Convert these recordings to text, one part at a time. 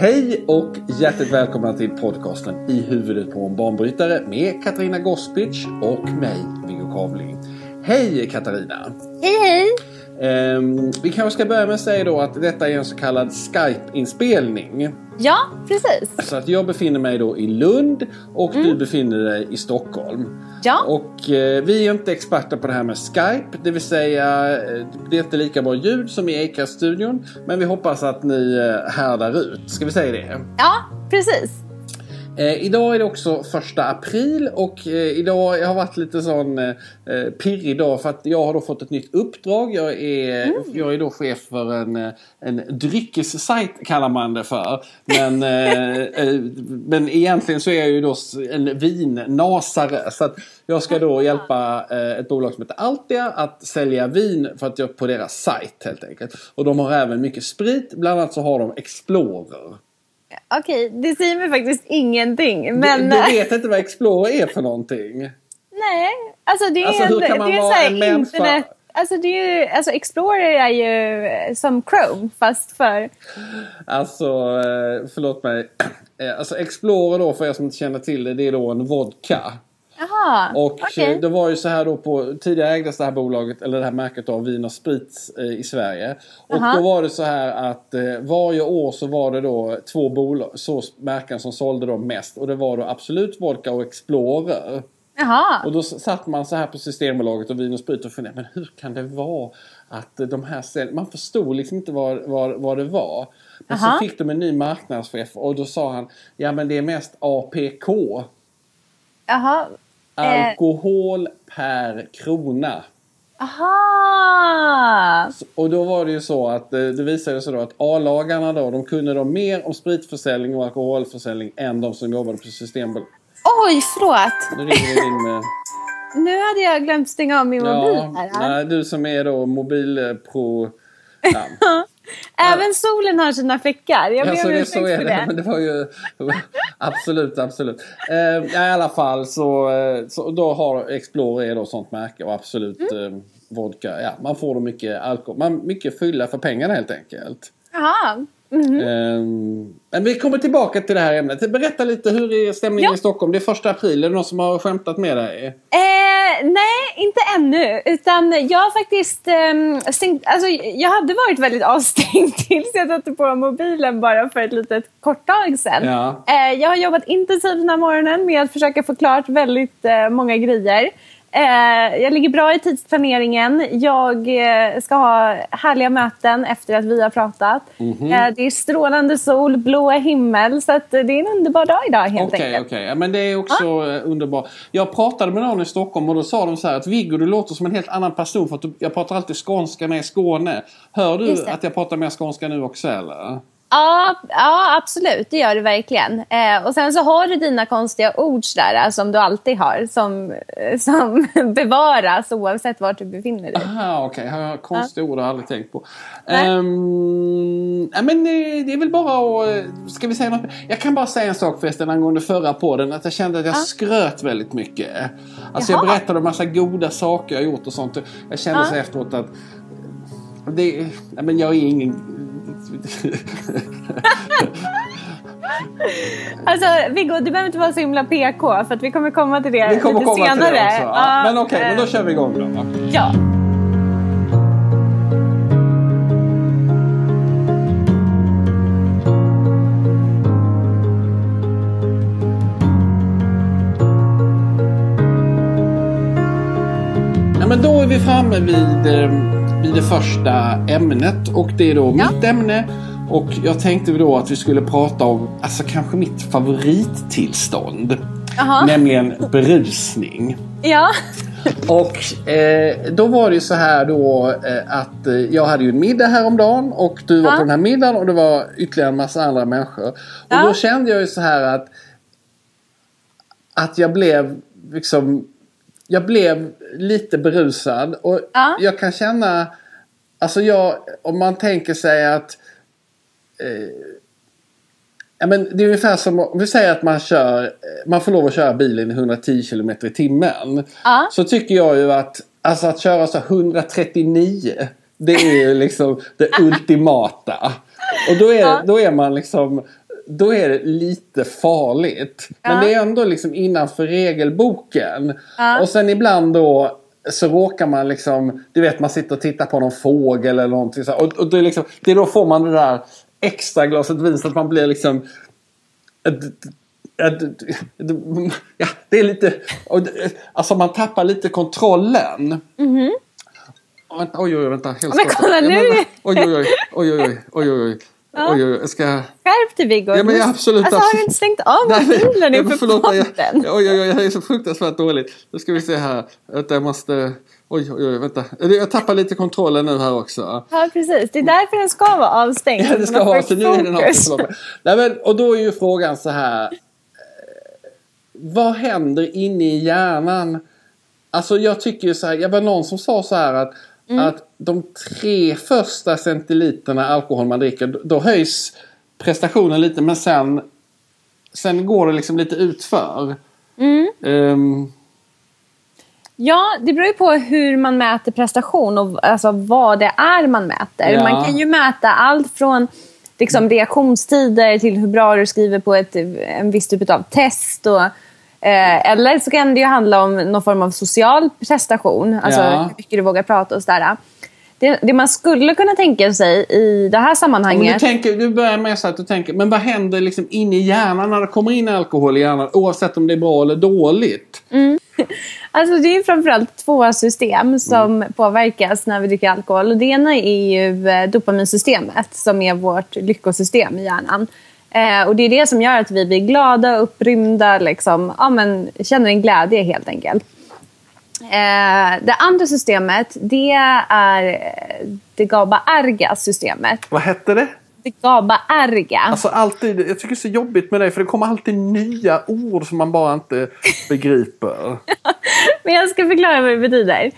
Hej och hjärtligt välkomna till podcasten I huvudet på en banbrytare med Katarina Gospic och mig, Viggo Kavling. Hej Katarina! Hej hej! Ehm, vi kanske ska börja med att säga då att detta är en så kallad Skype-inspelning. Ja, precis. Så att jag befinner mig då i Lund och du befinner dig i Stockholm. Ja. Och eh, vi är inte experter på det här med Skype. Det vill säga eh, det är inte lika bra ljud som i Acast-studion. Men vi hoppas att ni eh, härdar ut. Ska vi säga det? Ja, precis. Eh, idag är det också första april och eh, idag jag har varit lite sån eh, eh, pirrig dag för att jag har då fått ett nytt uppdrag. Jag är, jag är då chef för en, eh, en dryckessajt kallar man det för. Men, eh, eh, men egentligen så är jag ju då en vinnasare. Så att jag ska då hjälpa ett bolag som heter Altia att sälja vin för att jag, på deras sajt helt enkelt. Och de har även mycket sprit. Bland annat så har de Explorer. Okej, det säger mig faktiskt ingenting. Men Du, du vet inte vad Explorer är för någonting? nej, alltså det är, Alltså, hur kan man det är vara en människa? internet... Alltså, det är ju, alltså Explorer är ju eh, som Chrome fast för... Alltså, eh, förlåt mig. Eh, Alltså Explorer då, för er som inte känner till det, det är då en vodka. Jaha, Och okej. eh, det var ju så här då på, tidigare ägdes det här bolaget, eller det här märket av Vin och Sprit eh, i Sverige. Och Aha. då var det så här att eh, varje år så var det då två bolag, så märken som sålde då mest. Och det var då Absolut Vodka och Explorer. Jaha, Och då satt man så här på Systembolaget och Vin och Sprit och funderade, men hur kan det vara att de här säl- Man förstod liksom inte vad, vad, vad det var. Men Aha. så fick de en ny marknadschef och då sa han, ja men det är mest APK. jaha. Eh, Alkohol per krona. Aha! Och då var det ju så att eh, det visade sig då att A-lagarna då, de kunde då mer om spritförsäljning och alkoholförsäljning än de som jobbade på Systembolaget. Oj, förlåt. Nu ringer det in med... Nu hade jag glömt stänga av min mobil Ja, här. nej, du som är då mobilpro... Ja. Även solen har sina fläckar. Jag ber Alltså, om ursäkt för det. Men det var ju... absolut, absolut. Eh, I alla fall så, eh, så då har Explorer är då sånt märke och absolut Mm. eh, vodka. Ja, man får då mycket alkohol. Man, mycket fylla för pengarna helt enkelt. Jaha. Eh, men vi kommer tillbaka till det här ämnet. Berätta lite, hur är stämningen Ja. i Stockholm? Det är första april. Är det någon som har skämtat med dig? Eh, nej, inte ännu. Utan jag har faktiskt ehm, stängt, alltså, jag hade varit väldigt avstängd tills jag satte på mobilen bara för ett litet kort tag sedan. Ja. Eh, jag har jobbat intensivt den här morgonen med att försöka få klart väldigt eh, många grejer. Eh, jag ligger bra i tidsplaneringen. Jag eh, ska ha härliga möten efter att vi har pratat. Mhm. Eh, det är strålande sol, blå himmel. Så det är en underbar dag idag helt Okej, enkelt. okej. Ja, men det är också eh, underbart. Jag pratade med någon i Stockholm och då sa de så här att Viggo du låter som en helt annan person för att jag pratar alltid skånska i Skåne. Hör du att jag pratar mer skånska nu också eller? Ja, ja, absolut. Det gör du verkligen. Eh, och sen så har du dina konstiga ord där, eh, som du alltid har, som, eh, som bevaras oavsett vart du befinner dig. Aha, okej. Okay. Konstiga ord har jag aldrig tänkt på. Um, ja, men det, det är väl bara att... eh, Ska vi säga något? Jag kan bara säga en sak förresten angående förra podden. Att jag kände att jag skröt väldigt mycket. Alltså jag berättade om massa goda saker jag gjort och sånt. Jag kände Ja. så efteråt att... Det, ja, men jag är ingen... Alltså, Viggo, du behöver inte vara så himla PK, för att vi kommer komma till det Vi kommer lite komma senare. till det också. Ja. Men okej, men då kör vi igång då. Ja. Ja, men då är vi framme vid, eh, vid det första ämnet och det är då Ja. mitt ämne. Och jag tänkte då att vi skulle prata om, alltså kanske mitt favorittillstånd. Jaha. Nämligen berusning. Ja. Och eh, då var det ju så här då eh, att eh, jag hade ju en middag häromdagen och du var Ja. på den här middagen och det var ytterligare en massa andra människor. Och Ja. då kände jag ju så här att att jag blev liksom jag blev lite berusad och Ja. jag kan känna alltså jag om man tänker sig att Ja, men det är ungefär som om vi säger att man kör man får lov att köra bilen i 110 km i timmen. Ja. Så tycker jag ju att alltså att köra så 139 det är ju liksom det ultimata. Och då är, Ja. då är man liksom då är det lite farligt. Men Ja. det är ändå liksom innanför regelboken. Ja. Och sen ibland då så råkar man liksom, du vet man sitter och tittar på någon fågel eller någonting så. Och, och det, är liksom, det är då får man det där extra glaset vin så att man blir liksom Ja, det är lite... Alltså man tappar lite kontrollen. Åh, vänta, oj, oj, vänta. Helt. Men kolla, nu- Oj, oj, oj, oj, oj, oj, oj, oj, oj, oj, oj, jag ska... Skärp dig Viggo. Ja, men jag, absolut, Alltså har du inte stängt av mobilen inför förlåt, jag, podden? oj, oj, oj, det är så fruktansvärt dåligt. Nu ska vi se här. Vänta, jag måste... Oj, oj, oj, vänta. Jag tappar lite kontrollen nu här också. Ja, precis. Det är därför den ska vara avstängd. Ja, det ska vara så nu är den avstängd. Nej, men, och då är ju frågan så här. eh, Vad händer inne i hjärnan? Alltså jag tycker ju så här. Jag var någon som sa så här att, Mm. att de tre första centiliterna alkohol man dricker. Då, höjs prestationen lite men sen, sen går det liksom lite utför. Mm. Ehm, Ja, det beror ju på hur man mäter prestation och alltså vad det är man mäter. Ja. Man kan ju mäta allt från liksom, reaktionstider till hur bra du skriver på ett, en viss typ av test. Och, eh, eller så kan det ju handla om någon form av social prestation. Alltså Ja. hur mycket du vågar prata och sådär. Det, det man skulle kunna tänka sig i det här sammanhanget. du, tänker, du börjar med så att du tänker, men vad händer liksom inne i hjärnan när det kommer in alkohol i hjärnan? Oavsett om det är bra eller dåligt. Alltså det är framförallt två system som Mm. påverkas när vi dricker alkohol. Och det ena är ju eh, dopaminsystemet som är vårt lyckosystem i hjärnan. Eh, och det är det som gör att vi blir glada, upprymda, liksom, ja, men, känner en glädje helt enkelt. Eh, det andra systemet det är eh, det GABA-erga systemet. Vad hette det? Det GABA-erga. Alltså alltid, jag tycker det är så jobbigt med det för det kommer alltid nya ord som man bara inte begriper. Men jag ska förklara vad det betyder.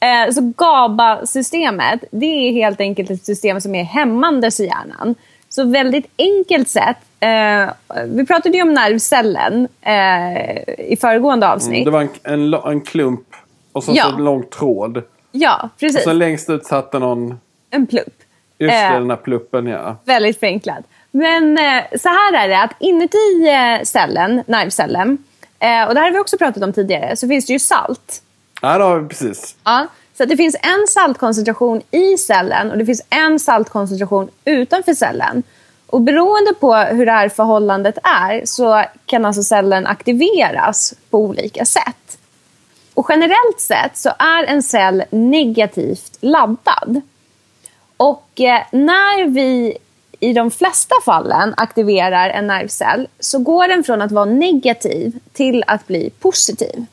Eh, så GABA-systemet, det är helt enkelt ett system som är hämmande i hjärnan. Så väldigt enkelt sett, eh, vi pratade ju om nervcellen eh, i föregående avsnitt. Det var en, en, en klump och så, Ja. så en lång tråd. Ja, Och precis. sen längst ut satt det någon, En plupp. just det, Eh. den här pluppen ja. Väldigt förenklat. Men eh, så här är det att inuti eh, cellen, nervcellen, eh, och det här har vi också pratat om tidigare, så finns det ju salt. Ja, det har vi precis. Ja, så att det finns en saltkoncentration i cellen och det finns en saltkoncentration utanför cellen. Och beroende på hur det här förhållandet är så kan alltså cellen aktiveras på olika sätt. Och generellt sett så är en cell negativt laddad. Och eh, när vi i de flesta fallen aktiverar en nervcell så går den från att vara negativ till att bli positiv.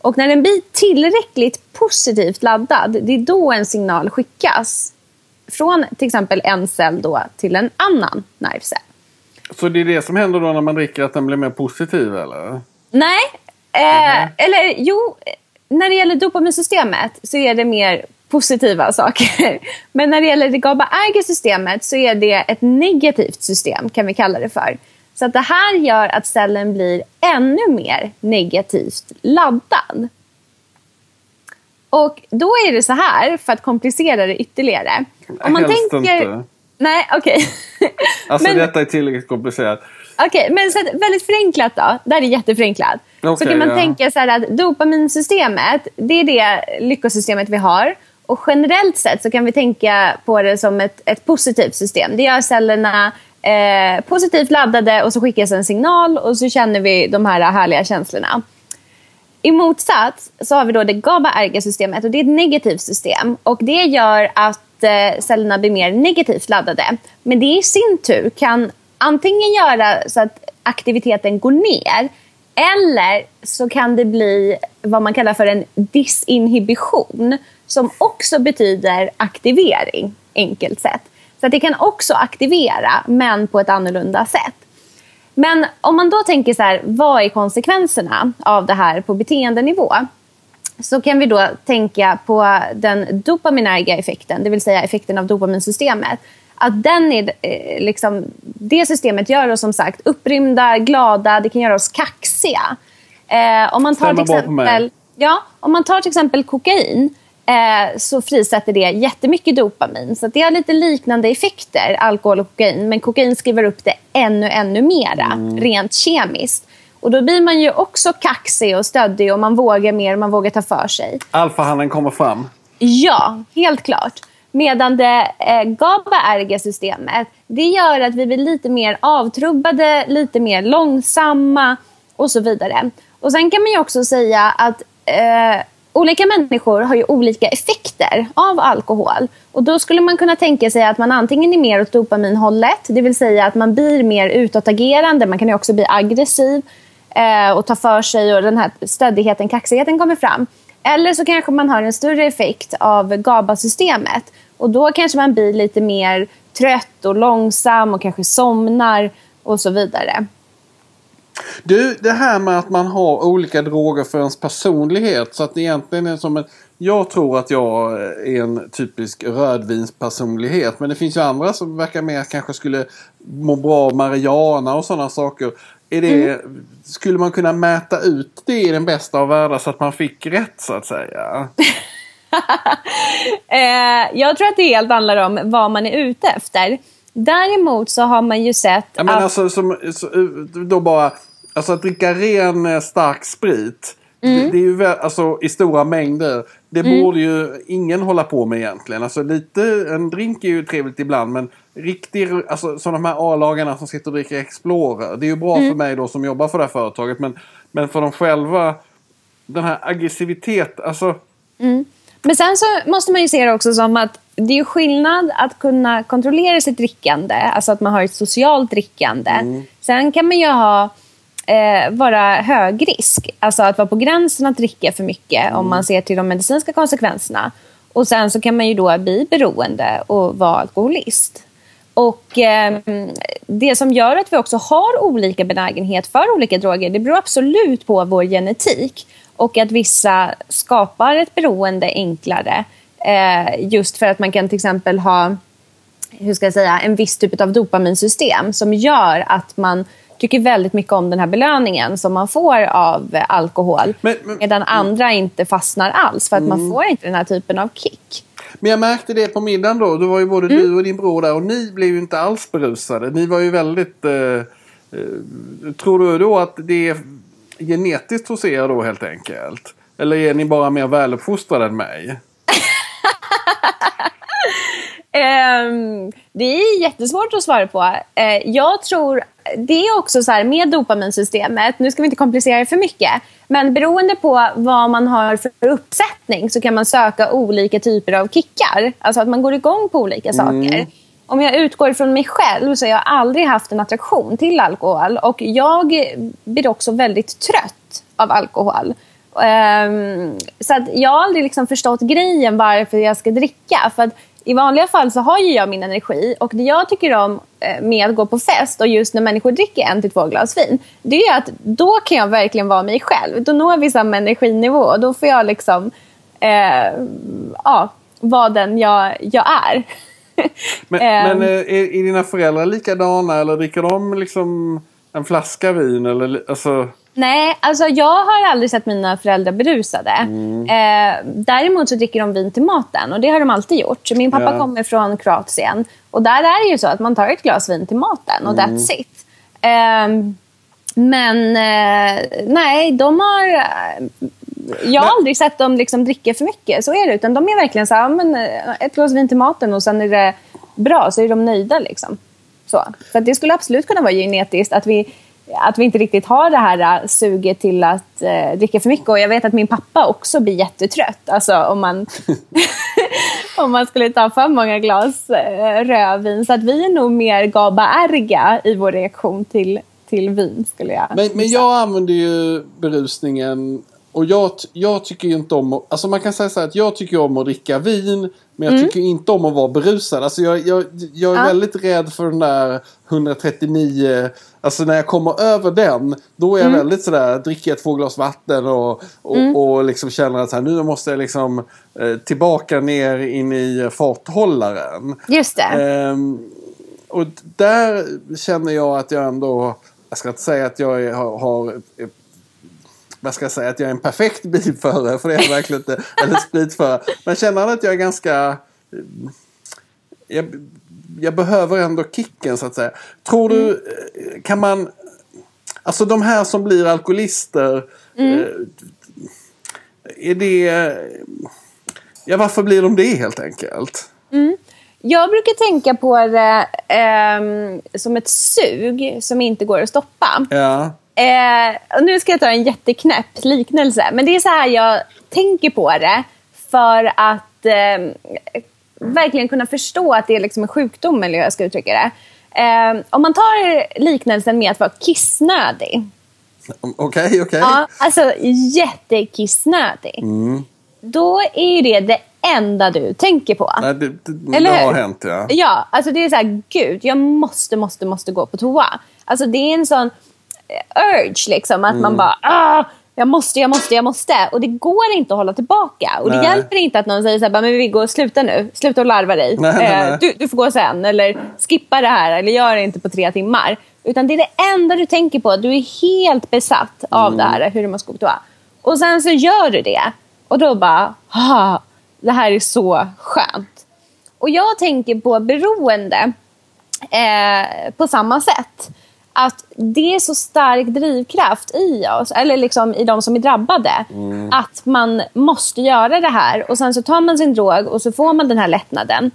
Och när den blir tillräckligt positivt laddad, det är då en signal skickas från till exempel en cell då till en annan nervcell. Så det är det som händer då när man dricker att den blir mer positiv eller? Nej, eh, eller jo, när det gäller dopaminsystemet så är det mer positiva saker. Men när det gäller det GABA-erga systemet så är det ett negativt system kan vi kalla det för. Så att det här gör att cellen blir ännu mer negativt laddad. Och då är det så här, för att komplicera det ytterligare. Helst inte. Nej, okej. Alltså Men- detta är tillräckligt komplicerat. Okej, men så att, väldigt förenklat då. Det här är jätteförenklat. så Okej, kan man ja. tänka så här att dopaminsystemet, det är det lyckosystemet vi har. Och generellt sett så kan vi tänka på det som ett, ett positivt system. Det gör cellerna eh, positivt laddade och så skickas en signal och så känner vi de här härliga känslorna. I motsats så har vi då det GABA-erga systemet och det är ett negativt system. Och det gör att eh, cellerna blir mer negativt laddade. Men det i sin tur kan antingen göra så att aktiviteten går ner Eller så kan det bli vad man kallar för en disinhibition som också betyder aktivering, enkelt sett. Så det kan också aktivera, men på ett annorlunda sätt. Men om man då tänker så här, vad är konsekvenserna av det här på beteendenivå? Så kan vi då tänka på den dopaminerga effekten, det vill säga effekten av dopaminsystemet. Att den är, eh, liksom, det systemet gör oss som sagt upprymda, glada, det kan göra oss kaxiga. Eh, om man tar till exempel, ja, om man tar till exempel kokain eh, så frisätter det jättemycket dopamin. Så det har lite liknande effekter, alkohol och kokain. Men kokain skriver upp det ännu, ännu mera, mm. rent kemiskt. Och då blir man ju också kaxig och stöddig och man vågar mer, man vågar ta för sig. Alfahannen kommer fram? Ja, helt klart. Medan det eh, GABA-erga systemet, det gör att vi blir lite mer avtrubbade, lite mer långsamma och så vidare. Och sen kan man ju också säga att eh, olika människor har ju olika effekter av alkohol. Och då skulle man kunna tänka sig att man antingen är mer åt dopaminhållet, det vill säga att man blir mer utåtagerande, man kan ju också bli aggressiv eh, och ta för sig och den här stöddigheten, kaxigheten kommer fram. Eller så kanske man har en större effekt av GABA-systemet och då kanske man blir lite mer trött och långsam och kanske somnar och så vidare. Du, det här med att man har olika droger för ens personlighet. Så att det egentligen är som en... Jag tror att jag är en typisk rödvinspersonlighet. Men det finns ju andra som verkar mer kanske skulle må bra av marijuana och sådana saker. Är det, mm. Skulle man kunna mäta ut det i den bästa av världar så att man fick rätt så att säga? eh, jag tror att det helt handlar om vad man är ute efter. Däremot så har man ju sett ja, men att... Alltså, som, så, då bara, alltså att dricka ren eh, stark sprit. Mm. Det, det, är ju alltså, i stora mängder. Det mm. borde ju ingen hålla på med egentligen. Alltså lite, en drink är ju trevligt ibland men riktig, alltså som de här A-lagarna som sitter och dricker Explorer. Det är ju bra mm. för mig då som jobbar för det här företaget men, men för dem själva, den här aggressivitet, alltså. Mm. Men sen så måste man ju se det också som att det är skillnad att kunna kontrollera sitt drickande, alltså att man har ett socialt drickande. Mm. Sen kan man ju ha eh, vara hög risk, alltså att vara på gränsen att dricka för mycket mm. om man ser till de medicinska konsekvenserna. Och sen så kan man ju då bli beroende och vara alkoholist. Och eh, Det som gör att vi också har olika benägenhet för olika droger det beror absolut på vår genetik. Och att vissa skapar ett beroende enklare eh, just för att man kan till exempel ha hur ska jag säga, en viss typ av dopaminsystem som gör att man tycker väldigt mycket om den här belöningen som man får av alkohol. Men, men, medan andra inte fastnar alls för att mm. man får inte den här typen av kick. Men jag märkte det på middagen då. Då var ju både mm. du och din bror där och ni blev ju inte alls berusade. Ni var ju väldigt... Eh, eh, tror du då att det är genetiskt hos er då helt enkelt? Eller är ni bara mer väluppfostrade än mig? um, det är jättesvårt att svara på. Uh, jag tror, det är också så här med dopaminsystemet, nu ska vi inte komplicera det för mycket, men beroende på vad man har för uppsättning så kan man söka olika typer av kickar. Alltså att man går igång på olika saker. Mm. Om jag utgår från mig själv så har jag aldrig haft en attraktion till alkohol och jag blir också väldigt trött av alkohol. Um, så att jag har aldrig liksom förstått grejen varför jag ska dricka. För att i vanliga fall så har ju jag min energi och det jag tycker om eh, med att gå på fest och just när människor dricker en till två glas vin det är att då kan jag verkligen vara mig själv. Då når vi samma energinivå och då får jag liksom eh, ja, vara den jag, jag är. men, men eh, är, är dina föräldrar likadana eller dricker de liksom en flaska vin? Eller, alltså... Nej, alltså jag har aldrig sett mina föräldrar berusade. Mm. Eh, däremot så dricker de vin till maten och det har de alltid gjort. Min pappa ja. kommer från Kroatien och där är det ju så att man tar ett glas vin till maten och mm. that's it. Eh, men eh, nej, de har... Jag har men... aldrig sett dem liksom dricka för mycket, så är det. Utan de är verkligen så här, men, eh, ett glas vin till maten och sen är det bra, så är de nöjda. Liksom. Så. så det skulle absolut kunna vara genetiskt att vi att vi inte riktigt har det här äh, suget till att eh, dricka för mycket. Och jag vet att min pappa också blir jättetrött. Alltså om man, om man skulle ta för många glas eh, rödvin. Så att vi är nog mer GABA-ärga i vår reaktion till till vin skulle jag Men, men jag använder ju berusningen och jag, jag tycker ju inte om att, alltså man kan säga så här att jag tycker om att dricka vin men jag tycker inte om att vara berusad. Alltså jag, jag, jag är Ja. väldigt rädd för den där 139, alltså när jag kommer över den då är jag väldigt sådär, dricker jag två glas vatten och, och, och liksom känner att så här, nu måste jag liksom eh, tillbaka ner in i farthållaren. Just det. Ehm, och där känner jag att jag ändå, jag ska inte säga att jag har, har eh, vad ska jag säga, att jag är en perfekt bilförare, för det är jag verkligen inte, eller spritförare. Men jag känner att jag är ganska, eh, jag, jag behöver ändå kicken så att säga. Tror du, eh, kan man, alltså de här som blir alkoholister, eh, är det, ja varför blir de det helt enkelt? Jag brukar tänka på det ehm, som ett sug som inte går att stoppa. Ja. Eh, nu ska jag ta en jätteknäpp liknelse. Men det är så här jag tänker på det. För att eh, verkligen kunna förstå att det är liksom en sjukdom, eller hur jag ska uttrycka det. Eh, om man tar liknelsen med att vara kissnödig. Okej, okej. Ja, alltså jättekissnödig. Då är ju det det enda du tänker på. Nej, det, det, Eller det har hänt ja. Ja, alltså det är så här, gud, jag måste, måste, måste gå på toa. Alltså det är en sån urge liksom, att Mm. man bara, ah, jag måste, jag måste, jag måste. Och det går inte att hålla tillbaka. Och det Nej. hjälper inte att någon säger så här, men vi går, sluta nu, sluta att larva dig. Nej, nej, nej. Eh, Du, du får gå sen, eller skippa det här, eller gör det inte på tre timmar. Utan det är det enda du tänker på. Du är helt besatt av Mm. det här, hur gå på toa. Och sen så gör du det. Och då bara, ah, det här är så skönt. Och jag tänker på beroende eh, på samma sätt. Att det är så stark drivkraft i oss, eller liksom i de som är drabbade. Att man måste göra det här och sen så tar man sin drog och så får man den här lättnaden.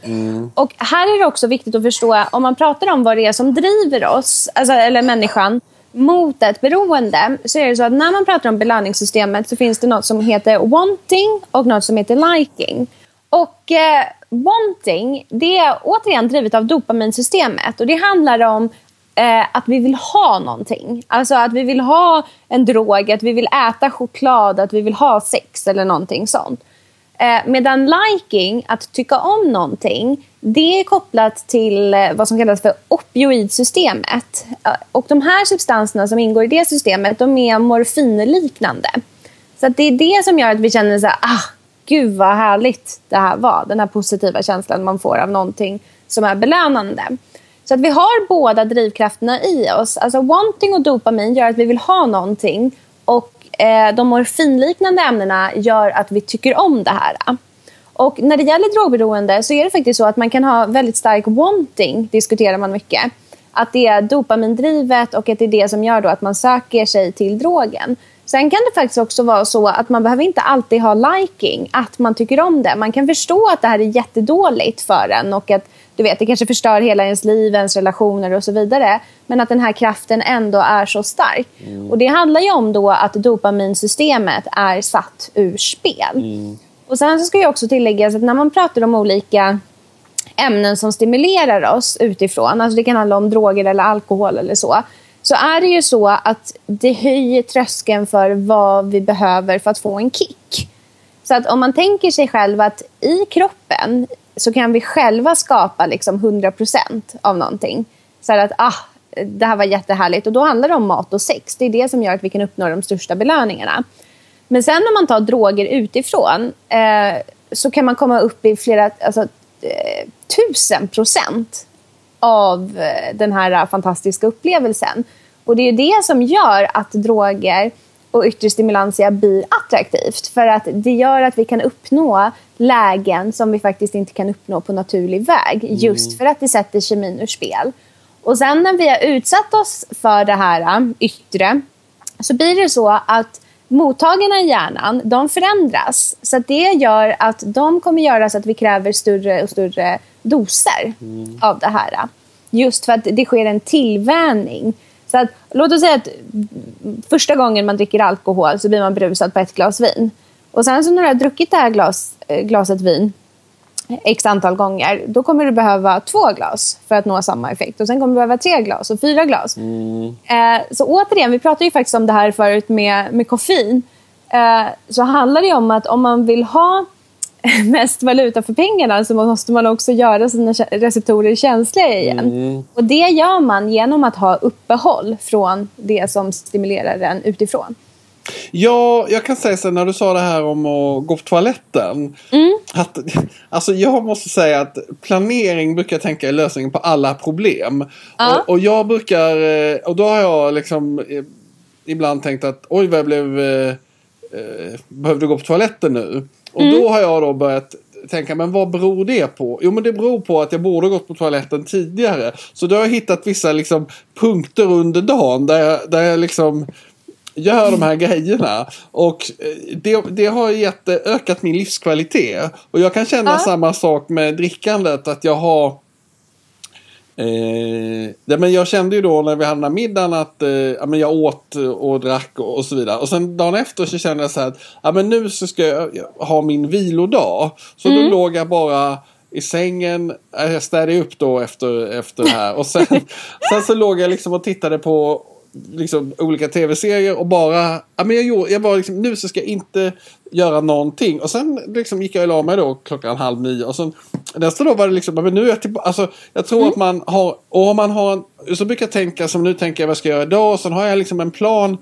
Och här är det också viktigt att förstå, om man pratar om vad det är som driver oss, alltså, eller människan, mot ett beroende så är det så att när man pratar om belöningssystemet så finns det något som heter wanting och något som heter liking. Och eh, wanting, det är återigen drivet av dopaminsystemet och det handlar om eh, att vi vill ha någonting. Alltså att vi vill ha en drog, att vi vill äta choklad, att vi vill ha sex eller någonting sånt. Eh, medan liking, att tycka om någonting, det är kopplat till eh, vad som kallas för opioidsystemet. Eh, och de här substanserna som ingår i det systemet, de är morfinliknande. Så att det är det som gör att vi känner så här, ah, gud vad härligt det här var. Den här positiva känslan man får av någonting som är belönande. Så att vi har båda drivkrafterna i oss. Alltså wanting och dopamin gör att vi vill ha någonting. Och eh, de morfinliknande ämnena gör att vi tycker om det här. Och när det gäller drogberoende så är det faktiskt så att man kan ha väldigt stark wanting, diskuterar man mycket. Att det är dopamindrivet och att det är det som gör då att man söker sig till drogen. Sen kan det faktiskt också vara så att man behöver inte alltid ha liking, att man tycker om det. Man kan förstå att det här är jättedåligt för en och att du vet, det kanske förstör hela ens liv, ens relationer och så vidare. Men att den här kraften ändå är så stark. Och det handlar ju om då att dopaminsystemet är satt ur spel. Och sen så ska jag också tillägga att när man pratar om olika ämnen som stimulerar oss utifrån, alltså det kan handla om droger eller alkohol eller så, så är det ju så att det höjer tröskeln för vad vi behöver för att få en kick. Så att om man tänker sig själv att i kroppen så kan vi själva skapa liksom 100% av någonting. Så att ah, det här var jättehärligt. Och då handlar det om mat och sex. Det är det som gör att vi kan uppnå de största belöningarna. Men sen när man tar droger utifrån eh, så kan man komma upp i flera, alltså, eh, tusen procent av eh, den här eh, fantastiska upplevelsen. Och det är det som gör att droger och yttre stimulantia blir attraktivt. För att det gör att vi kan uppnå lägen som vi faktiskt inte kan uppnå på naturlig väg. Just för att det sätter kemin ur spel. Och sen när vi har utsatt oss för det här äh, yttre så blir det så att mottagarna i hjärnan de förändras. Så det gör att de kommer göra så att vi kräver större och större doser av det här. Just för att det sker en tillvänjning. Så att, låt oss säga att första gången man dricker alkohol så blir man brusad på ett glas vin. Och sen så när du har druckit det här glas, eh, glaset vin x antal gånger, då kommer du behöva två glas för att nå samma effekt. Och sen kommer du behöva tre glas och fyra glas. Eh, så återigen, vi pratade ju faktiskt om det här förut med, med koffein. Eh, så handlar det om att om man vill ha mest valuta för pengarna så måste man också göra sina receptorer känsliga igen. Och det gör man genom att ha uppehåll från det som stimulerar den utifrån. Ja, jag kan säga så när du sa det här om att gå på toaletten. Att, alltså jag måste säga att planering brukar jag tänka är lösningen på alla problem. Ja. Och, och jag brukar, eh, och då har jag liksom eh, ibland tänkt att oj vad jag blev, eh, eh, behövde gå på toaletten nu. Och då har jag då börjat tänka, men vad beror det på? Jo men det beror på att jag borde gått på toaletten tidigare. Så då har jag hittat vissa liksom punkter under dagen där jag, där jag liksom gör de här grejerna. Och eh, det, det har gett, ökat min livskvalitet. Och jag kan känna Ja. samma sak med drickandet. Att jag har... Eh, ja, men jag kände ju då när vi hade den här middagen att eh, ja, men jag åt och drack och, och så vidare. Och sen dagen efter så kände jag så här att ja, men nu så ska jag ha min vilodag. Så då låg jag bara i sängen. eh, Jag städade upp då efter, efter det här. Och sen, sen så låg jag liksom och tittade på liksom, olika tv-serier och bara, ja, men jag, gjorde, jag var liksom, nu så ska jag inte göra någonting. Och sen liksom gick jag och la mig då klockan halv nio. Och sen nästa dag var det liksom, men nu är jag tillbaka. Alltså, jag tror att man har, och om man har en, så brukar jag tänka som nu tänker jag vad ska jag göra idag. Och sen har jag liksom en plan.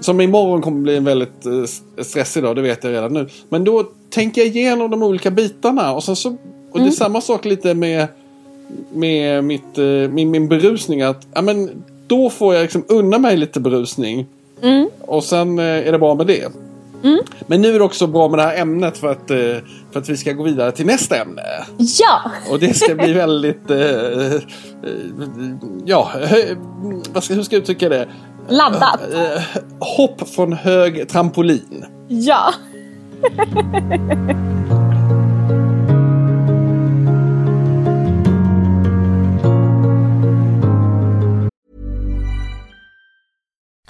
Som imorgon kommer bli en väldigt eh, stressig dag, det vet jag redan nu. Men då tänker jag igenom de olika bitarna. Och, sen så, och det är samma sak lite med, med mitt, eh, min, min berusning. Att, ja, men, då får jag liksom unna mig lite berusning. Och sen eh, är det bra med det. Men nu är det också bra med det här ämnet för att, eh, för att vi ska gå vidare till nästa ämne. Ja! Och det ska bli väldigt... Eh, eh, ja, vad ska, hur ska jag uttrycka det? Laddat. Hopp från hög trampolin. Ja!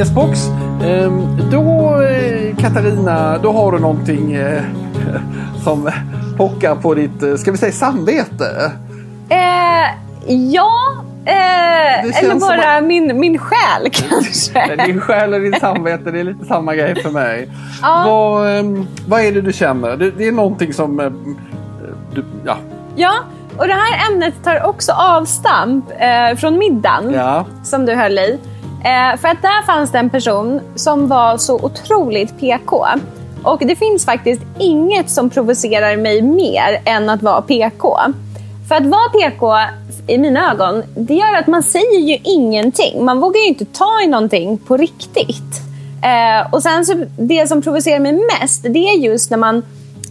Yes box. Ehm, då eh, Katarina, då har du någonting eh, som pockar på ditt, eh, ska vi säga samvete? Eh, ja, eh, eller bara att- min, min själ kanske. Din själ och ditt samvete, det är lite samma grej för mig. Ja. Vad, ehm, vad är det du känner? Det, det är någonting som... Du, ja. Ja, och det här ämnet tar också avstamp eh, från middagen Ja. som du höll i. Eh, för att där fanns det en person som var så otroligt PK. Och det finns faktiskt inget som provocerar mig mer än att vara PK. För att vara PK i mina ögon, det gör att man säger ju ingenting. Man vågar ju inte ta i någonting på riktigt. Eh, och sen så, det som provocerar mig mest, det är just när man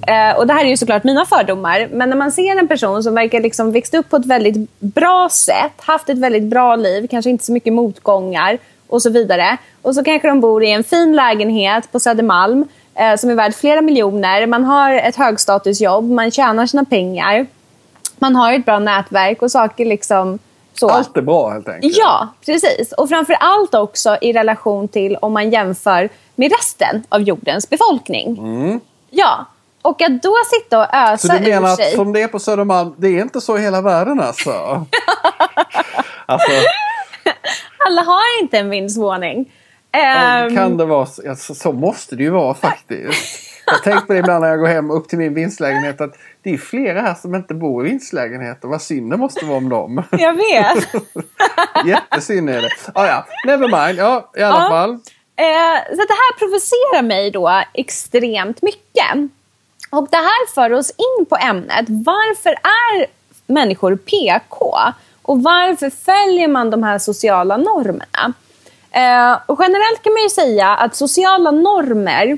Eh, och det här är ju såklart mina fördomar, men när man ser en person som verkar liksom växt upp på ett väldigt bra sätt, haft ett väldigt bra liv, kanske inte så mycket motgångar och så vidare. Och så kanske de bor i en fin lägenhet på Södermalm eh, som är värd flera miljoner. Man har ett högstatusjobb, man tjänar sina pengar. Man har ett bra nätverk och saker liksom så. Allt är bra helt enkelt. Ja, precis. Och framför allt också i relation till om man jämför med resten av jordens befolkning. Ja, Och att då sitta och ösa Så du menar ur att sig. som det är på Södermalm, det är inte så i hela världen alltså? alltså, Alla har inte en vindsvåning. Ehm, kan det vara så? Alltså, så måste det ju vara faktiskt. Jag tänkt på det ibland när jag går hem upp till min vindslägenhet att det är flera här som inte bor i vindslägenheter. Vad synd det måste vara om dem. Jag vet. Jättesynd är det. Ah, ja, never mind. Ja, i alla Ja. fall. Eh, så det här provocerar mig då extremt mycket. Och det här för oss in på ämnet. Varför är människor PK? Och varför följer man de här sociala normerna? Eh, och generellt kan man ju säga att sociala normer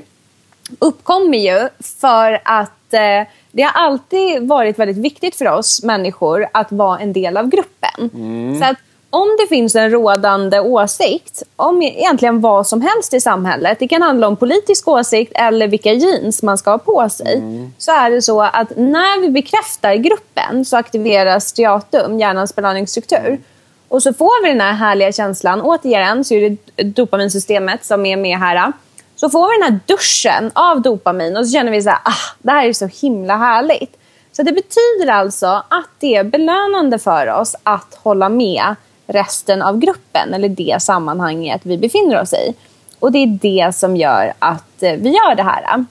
uppkommer ju för att eh, det har alltid varit väldigt viktigt för oss människor att vara en del av gruppen. Så att om det finns en rådande åsikt om egentligen vad som helst i samhället, det kan handla om politisk åsikt eller vilka jeans man ska ha på sig, så är det så att när vi bekräftar gruppen så aktiveras striatum, hjärnans belöningsstruktur. Och så får vi den här härliga känslan. Återigen så är det dopaminsystemet som är med här. Så får vi den här duschen av dopamin och så känner vi så här, ah, det här är så himla härligt. Så det betyder alltså att det är belönande för oss att hålla med resten av gruppen eller det sammanhanget vi befinner oss i. Och det är det som gör att eh, vi gör det här.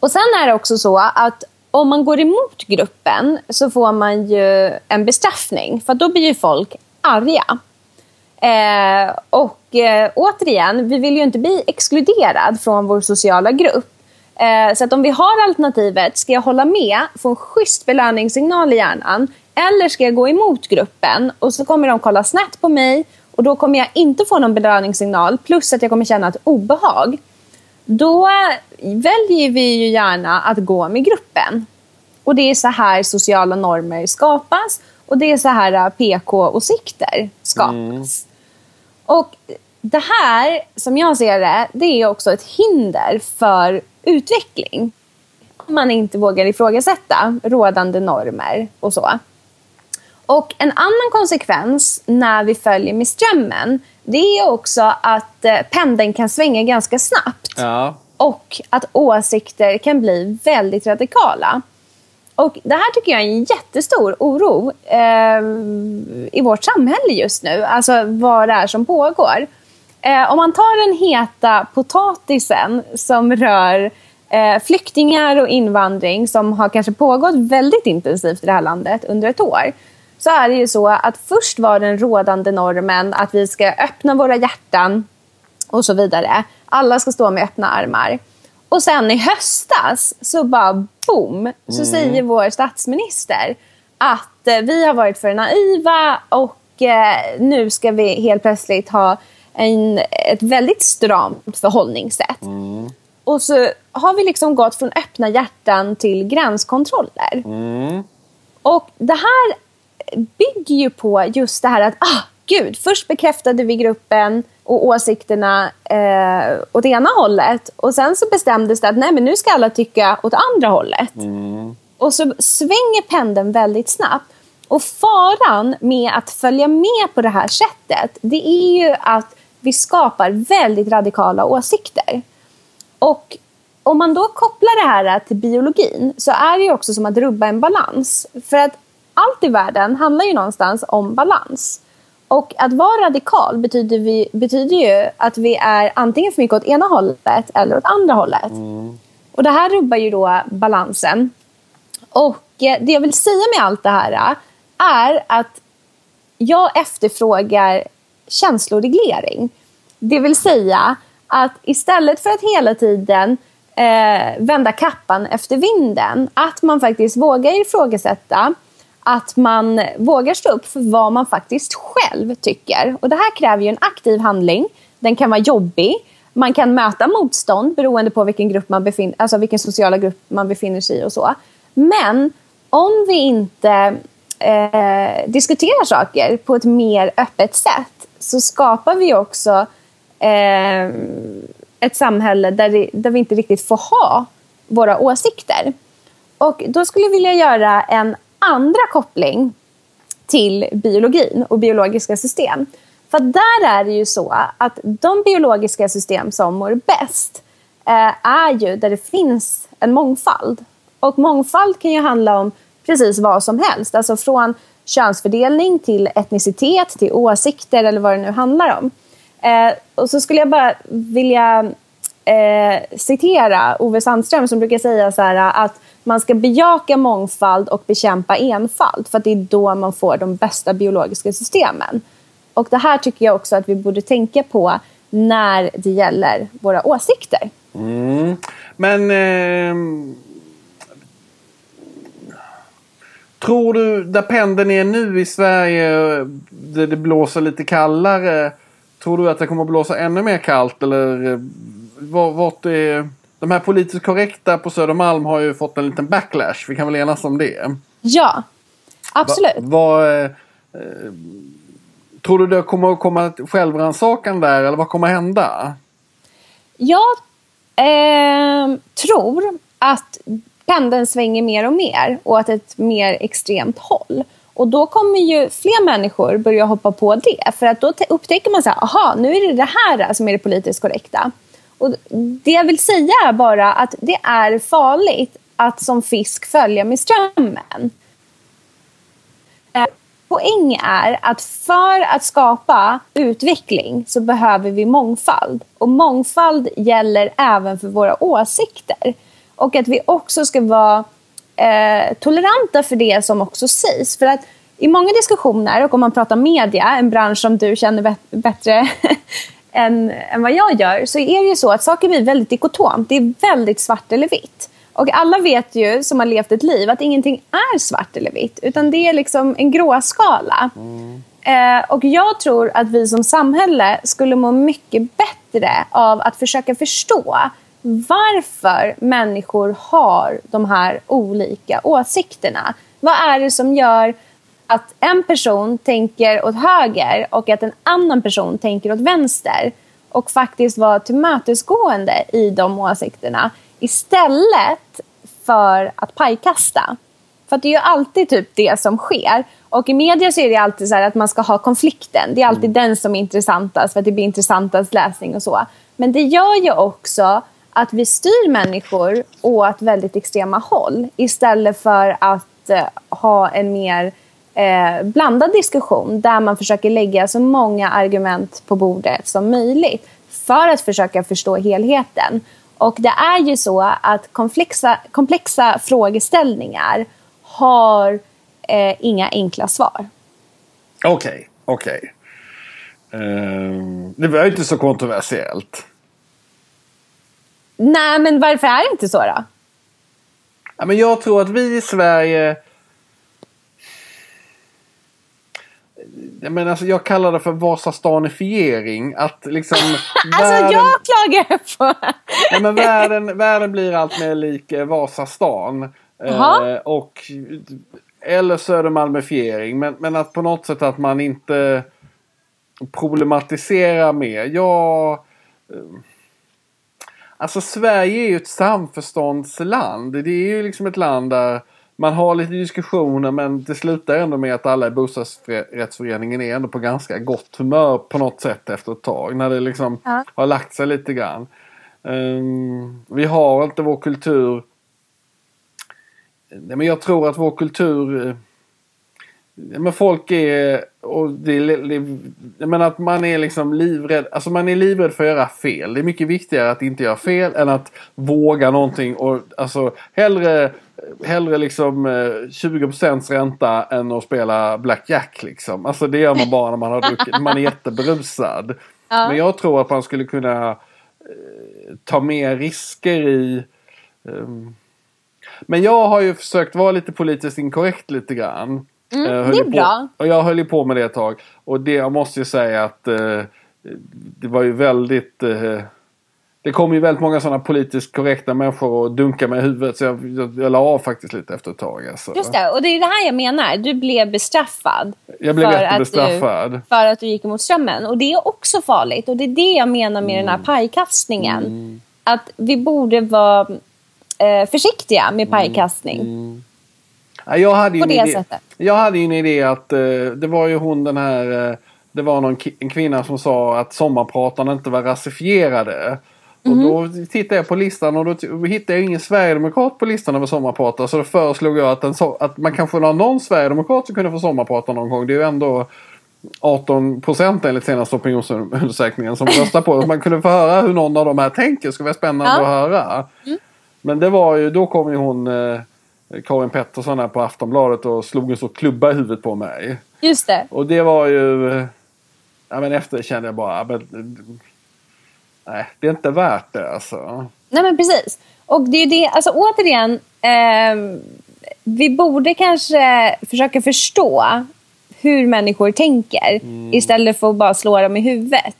Och sen är det också så att om man går emot gruppen så får man ju en bestraffning. För då blir ju folk arga. Eh, och eh, återigen, vi vill ju inte bli exkluderad från vår sociala grupp. Eh, så att om vi har alternativet, ska jag hålla med, få en schysst belöningssignal i hjärnan eller ska jag gå emot gruppen och så kommer de kolla snett på mig och då kommer jag inte få någon belöningssignal plus att jag kommer känna ett obehag. Då väljer vi ju gärna att gå med gruppen. Och det är så här sociala normer skapas och det är så här PK-åsikter skapas. Och det här, som jag ser det, det är också ett hinder för utveckling. Om man inte vågar ifrågasätta rådande normer och så. Och en annan konsekvens när vi följer med strömmen det är också att eh, pendeln kan svänga ganska snabbt Ja. och att åsikter kan bli väldigt radikala. Och Det här tycker jag är en jättestor oro eh, i vårt samhälle just nu. Alltså vad det är som pågår. Eh, om man tar den heta potatisen som rör eh, flyktingar och invandring som har kanske pågått väldigt intensivt i det här landet under ett år så är det ju så att först var den rådande normen att vi ska öppna våra hjärtan och så vidare. Alla ska stå med öppna armar. Och sen i höstas så bara boom så säger vår statsminister att eh, vi har varit för naiva och eh, nu ska vi helt plötsligt ha en, ett väldigt stramt förhållningssätt. Och så har vi liksom gått från öppna hjärtan till gränskontroller. Och det här bygger ju på just det här att ah, gud, först bekräftade vi gruppen och åsikterna eh, åt ena hållet och sen så bestämdes det att nej, men nu ska alla tycka åt andra hållet. Och så svänger pendeln väldigt snabbt. Och faran med att följa med på det här sättet det är ju att vi skapar väldigt radikala åsikter. Och om man då kopplar det här till biologin så är det ju också som att rubba en balans. För att allt i världen handlar ju någonstans om balans. Och att vara radikal betyder, vi, betyder ju att vi är antingen för mycket åt ena hållet eller åt andra hållet. Och det här rubbar ju då balansen. Och eh, det jag vill säga med allt det här eh, är att jag efterfrågar känsloreglering. Det vill säga att istället för att hela tiden eh, vända kappan efter vinden, att man faktiskt vågar ifrågasätta att man vågar stå upp för vad man faktiskt själv tycker. Och Det här kräver ju en aktiv handling. Den kan vara jobbig. Man kan möta motstånd beroende på vilken, grupp man befin- alltså vilken sociala grupp man befinner sig i. och så. Men om vi inte eh, diskuterar saker på ett mer öppet sätt så skapar vi också eh, ett samhälle där, det, där vi inte riktigt får ha våra åsikter. Och Då skulle jag vilja göra en andra koppling till biologin och biologiska system. För där är det ju så att de biologiska system som mår bäst eh, är ju där det finns en mångfald. Och mångfald kan ju handla om precis vad som helst. Alltså från könsfördelning till etnicitet, till åsikter eller vad det nu handlar om. Eh, och så skulle jag bara vilja eh, citera Ove Sandström som brukar säga så här, att man ska bejaka mångfald och bekämpa enfald för att det är då man får de bästa biologiska systemen. Och det här tycker jag också att vi borde tänka på när det gäller våra åsikter. Mm. Men eh, tror du, där pendeln är nu i Sverige, där det blåser lite kallare, tror du att det kommer att blåsa ännu mer kallt eller eh, vart är... De här politiskt korrekta på Södermalm har ju fått en liten backlash. Vi kan väl enas om det? Ja, absolut. Va, va, eh, tror du det kommer att komma självrannsakan där eller vad kommer att hända? Jag eh, tror att pendeln svänger mer och mer åt ett mer extremt håll. Och då kommer ju fler människor börja hoppa på det. För att då upptäcker man så här, aha, nu är det det här som är det politiskt korrekta. Och det jag vill säga är bara att det är farligt att som fisk följa med strömmen. Eh, poäng är att för att skapa utveckling så behöver vi mångfald. Och mångfald gäller även för våra åsikter. Och att vi också ska vara eh, toleranta för det som också sägs. För att i många diskussioner, och om man pratar media, en bransch som du känner bättre än, än vad jag gör så är det ju så att saker blir väldigt dikotomt. Det är väldigt svart eller vitt. Och alla vet ju som har levt ett liv att ingenting är svart eller vitt utan det är liksom en gråskala. Mm. Eh, och jag tror att vi som samhälle skulle må mycket bättre av att försöka förstå varför människor har de här olika åsikterna. Vad är det som gör att en person tänker åt höger och att en annan person tänker åt vänster och faktiskt vara tillmötesgående i de åsikterna istället för att pajkasta. För det är ju alltid typ det som sker. Och i media så är det alltid så att man ska ha konflikten. Det är alltid mm. den som är intressantast för att det blir intressantast läsning och så. Men det gör ju också att vi styr människor åt väldigt extrema håll istället för att eh, ha en mer eh, blandad diskussion där man försöker lägga så många argument på bordet som möjligt för att försöka förstå helheten. Och det är ju så att komplexa, komplexa frågeställningar har eh, inga enkla svar. Okej, okay, okej. Okay. Uh, det var ju inte så kontroversiellt. Nej, men varför är det inte så då? Ja, men jag tror att vi i Sverige menar, alltså, jag kallar det för Vasastanifiering. Att liksom... alltså världen, jag klagar på... ja, men världen, världen blir allt mer lik eh, Vasastan. Eh, och, eller Södermalmifiering. Men, men att på något sätt att man inte problematiserar mer. Jag... Eh, alltså Sverige är ju ett samförståndsland. Det är ju liksom ett land där man har lite diskussioner men det slutar ändå med att alla i bostadsrättsföreningen är ändå på ganska gott humör på något sätt efter ett tag. När det liksom ja. har lagt sig lite grann. Um, vi har inte vår kultur. Men jag tror att vår kultur eh, men folk är, och det, det, jag menar att man är liksom livrädd, alltså man är livrädd för att göra fel. Det är mycket viktigare att inte göra fel än att våga någonting och alltså hellre, hellre liksom 20% eh, ränta än att spela blackjack liksom. Alltså det gör man bara när man har druckit, man är jätteberusad. Ja. Men jag tror att man skulle kunna eh, ta mer risker i um, men jag har ju försökt vara lite politiskt inkorrekt lite grann. Mm, eh, det är bra. och jag höll ju på med det ett tag. Och det, jag måste ju säga att eh, det var ju väldigt... Eh, det kom ju väldigt många sådana politiskt korrekta människor och dunka mig i huvudet. Så jag, jag, jag la av faktiskt lite efter ett tag. Alltså. Just det, och det är det här jag menar. Du blev bestraffad. Jag blev jättebestraffad. För att du gick emot strömmen. Och det är också farligt. Och det är det jag menar med mm. den här mm. pajkastningen. Mm. Att vi borde vara eh, försiktiga med mm. pajkastning. Mm. Jag hade ju på det idé, sättet. Jag hade ju en idé att uh, det var ju hon den här uh, det var någon en kvinna som sa att sommarpratarna inte var rasifierade. Och då tittade jag på listan och då hittade jag ingen sverigedemokrat på listan över sommarpratar. Så då föreslog jag att, so- att man kanske har någon sverigedemokrat som kunde få sommarprata någon gång. Det är ju ändå 18 procent enligt senaste opinionsundersökningen som röstar på det. Man kunde få höra hur någon av de här tänker. Det skulle vara spännande Ja. att höra. Men det var ju, då kom ju hon eh, Karin Pettersson här på Aftonbladet och slog en så klubba i huvudet på mig. Just det. Och det var ju... eh, Ja men efter kände jag bara... Men, eh, nej, det är inte värt det alltså. Nej men precis. Och det är det, alltså återigen. ehm, vi borde kanske försöka förstå hur människor tänker istället för att bara slå dem i huvudet.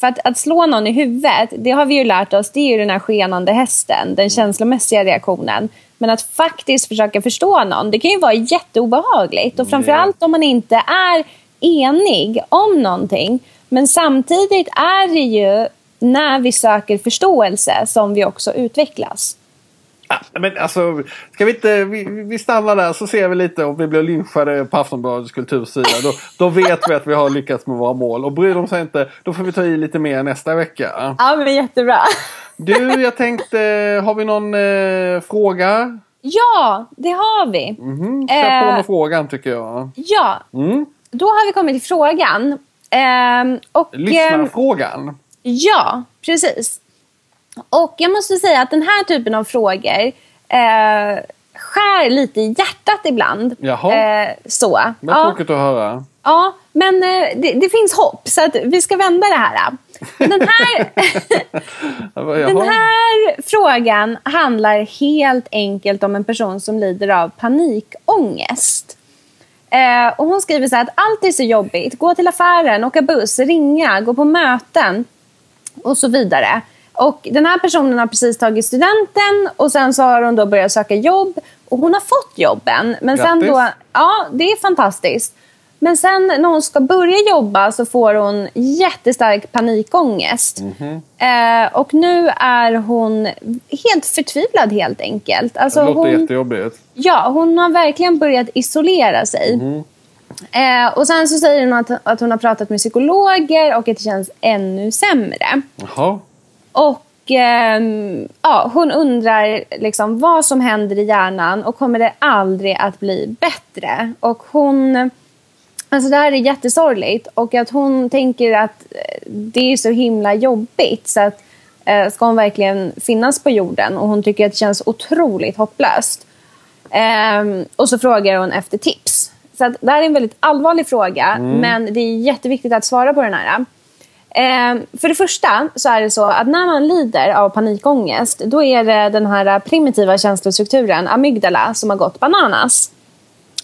För att, att slå någon i huvudet, det har vi ju lärt oss, det är ju den här skenande hästen, den känslomässiga reaktionen. Men att faktiskt försöka förstå någon, det kan ju vara jätteobehagligt. Och framförallt om man inte är enig om någonting. Men samtidigt är det ju när vi söker förståelse som vi också utvecklas. Men alltså, ska vi inte... Vi, vi stannar där så ser vi lite om vi blir lynchade på Aftonbladets kultursida. Då, då vet vi att vi har lyckats med våra mål. Och bryr de sig inte, då får vi ta i lite mer nästa vecka. Ja, men jättebra. Du, jag tänkte, har vi någon eh, fråga? Ja, det har vi. Mm, kör på Eh. med frågan tycker jag. Ja, Mm. då har vi kommit till frågan. Ehm, och, Lyssnarfrågan. Ja, precis. Och jag måste säga att den här typen av frågor eh, skär lite i hjärtat ibland. Jaha. Eh, så. Vad Ja, tråkigt att höra. ja, men eh, det, det finns hopp så att vi ska vända det här. Den här, den här frågan handlar helt enkelt om en person som lider av panikångest. Eh, och hon skriver så här att allt är så jobbigt. Gå till affären, åka buss, ringa, gå på möten och så vidare. Och den här personen har precis tagit studenten och sen så har hon då börjat söka jobb och hon har fått jobben. Men sen Grattis. då, ja, det är fantastiskt. Men sen när hon ska börja jobba så får hon jättestark panikångest. Mhm. Eh, och nu är hon helt förtvivlad helt enkelt. Alltså, Det låter hon, jättejobbigt. Ja, hon har verkligen börjat isolera sig. Eh, och sen så säger hon att, att hon har pratat med psykologer och att det känns ännu sämre. Jaha. Och ehm, ja, hon undrar liksom vad som händer i hjärnan och kommer det aldrig att bli bättre? Och hon... Alltså det här är jättesorgligt och att hon tänker att eh, det är så himla jobbigt så att eh, ska hon verkligen finnas på jorden och hon tycker att det känns otroligt hopplöst. Ehm, och så frågar hon efter tips. Så att det här är en väldigt allvarlig fråga men det är jätteviktigt att svara på den här. Eh, för det första så är det så att när man lider av panikångest då är det den här primitiva känslostrukturen, amygdala, som har gått bananas.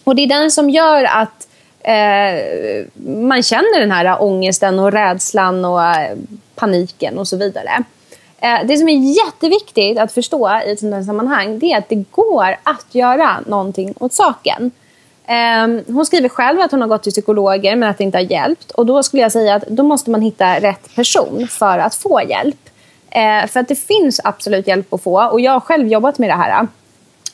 Och det är den som gör att eh, man känner den här ångesten och rädslan och eh, paniken och så vidare. Eh, det som är jätteviktigt att förstå i ett sånt här sammanhang det är att det går att göra någonting åt saken. Eh, hon skriver själv att hon har gått till psykologer men att det inte har hjälpt. Och då skulle jag säga att då måste man hitta rätt person för att få hjälp. Eh, för att det finns absolut hjälp att få och jag har själv jobbat med det här äh,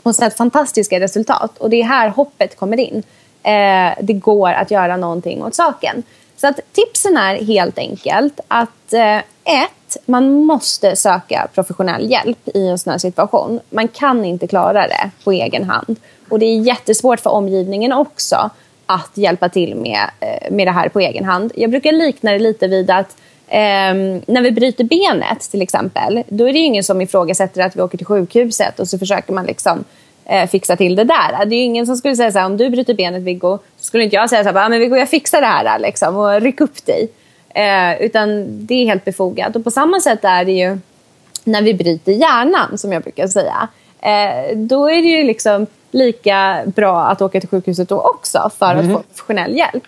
och sett fantastiska resultat. Och det är här hoppet kommer in. Eh, det går att göra någonting åt saken. Så att tipsen är helt enkelt att eh, ett, man måste söka professionell hjälp i en sån här situation. Man kan inte klara det på egen hand. Och det är jättesvårt för omgivningen också att hjälpa till med, eh, med det här på egen hand. Jag brukar likna det lite vid att Ehm, när vi bryter benet till exempel, då är det ingen som ifrågasätter att vi åker till sjukhuset och så försöker man liksom eh, fixa till det där. Det är ingen som skulle säga så här, om du bryter benet Viggo, så skulle inte jag säga så här, men Viggo jag fixar det här liksom, och ryck upp dig. Eh, utan det är helt befogat. Och på samma sätt är det ju när vi bryter hjärnan, som jag brukar säga. Eh, då är det ju liksom lika bra att åka till sjukhuset då också för att få professionell hjälp.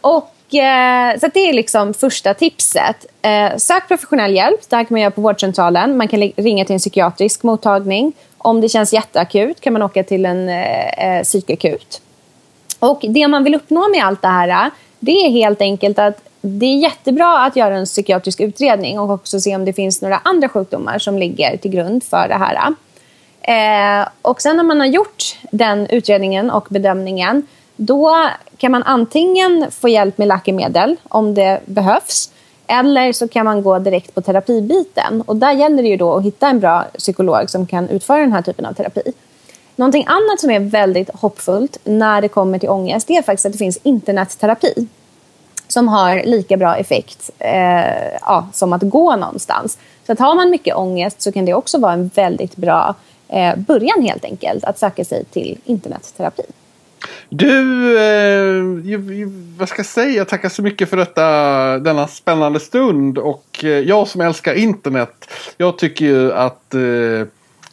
Och, eh, så det är liksom första tipset. Eh, sök professionell hjälp. Det här kan man göra på vårdcentralen. Man kan ringa till en psykiatrisk mottagning. Om det känns jätteakut kan man åka till en eh, eh, psykakut. Och det man vill uppnå med allt det här det är helt enkelt att det är jättebra att göra en psykiatrisk utredning och också se om det finns några andra sjukdomar som ligger till grund för det här. Eh, och sen när man har gjort den utredningen och bedömningen då kan man antingen få hjälp med läkemedel om det behövs Eller så kan man gå direkt på terapibiten. Och där gäller det ju då att hitta en bra psykolog som kan utföra den här typen av terapi. Någonting annat som är väldigt hoppfullt när det kommer till ångest det är faktiskt att det finns internetterapi som har lika bra effekt eh, ja, som att gå någonstans. Så att har man mycket ångest så kan det också vara en väldigt bra eh, början helt enkelt att söka sig till internetterapi. Du, eh, vad ska jag säga? Tackar så mycket för detta, denna spännande stund. Och eh, jag som älskar internet, jag tycker ju att eh,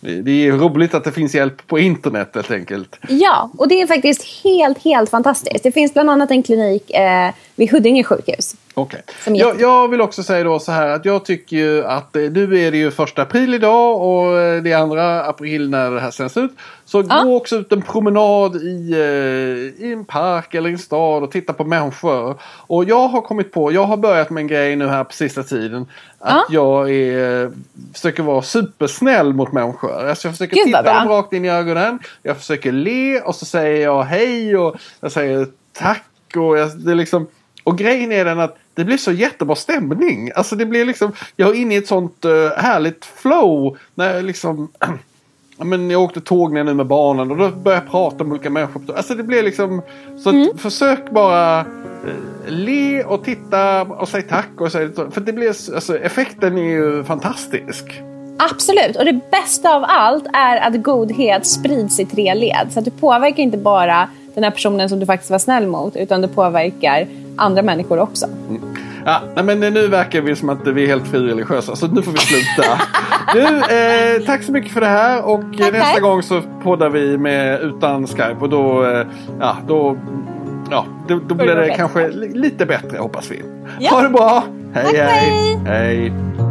det är roligt att det finns hjälp på internet helt enkelt. Ja, och det är faktiskt helt, helt fantastiskt. Det finns bland annat en klinik eh, vid Huddinge sjukhus. Okej. Okay. Jag, jag, vill också säga då så här att jag tycker ju att eh, nu är det ju första april idag och eh, det är andra april när det här sänds ut. Så ja. gå också ut en promenad i, eh, i en park eller en stad och titta på människor. Och jag har kommit på, jag har börjat med en grej nu här på sista tiden. Att ja. jag är, försöker vara supersnäll mot människor. Alltså jag försöker Gud, titta dem rakt in i ögonen. Jag försöker le och så säger jag hej och jag säger tack. Och jag, det är liksom, och grejen är den att det blir så jättebra stämning. Alltså det blir liksom, jag är inne i ett sånt uh, härligt flow. När jag liksom, men jag åkte tåg ner nu med barnen och då började jag prata med olika människor. Alltså det blir liksom, så mm. försök bara uh, le och titta och säg tack och säg För det blir, alltså effekten är ju fantastisk. Absolut, och det bästa av allt är att godhet sprids i tre led. Så att du påverkar inte bara den här personen som du faktiskt var snäll mot utan du påverkar andra människor också. Mm. Ja, men nu verkar vi som att vi är helt frireligiösa så nu får vi sluta. du, eh, tack så mycket för det här och tack, nästa tack. gång så poddar vi med, utan Skype och då, eh, ja, då, ja, då, då blir det, det kanske lite bättre hoppas vi. Ja. Ha det bra! Hej tack, hej! hej. Ever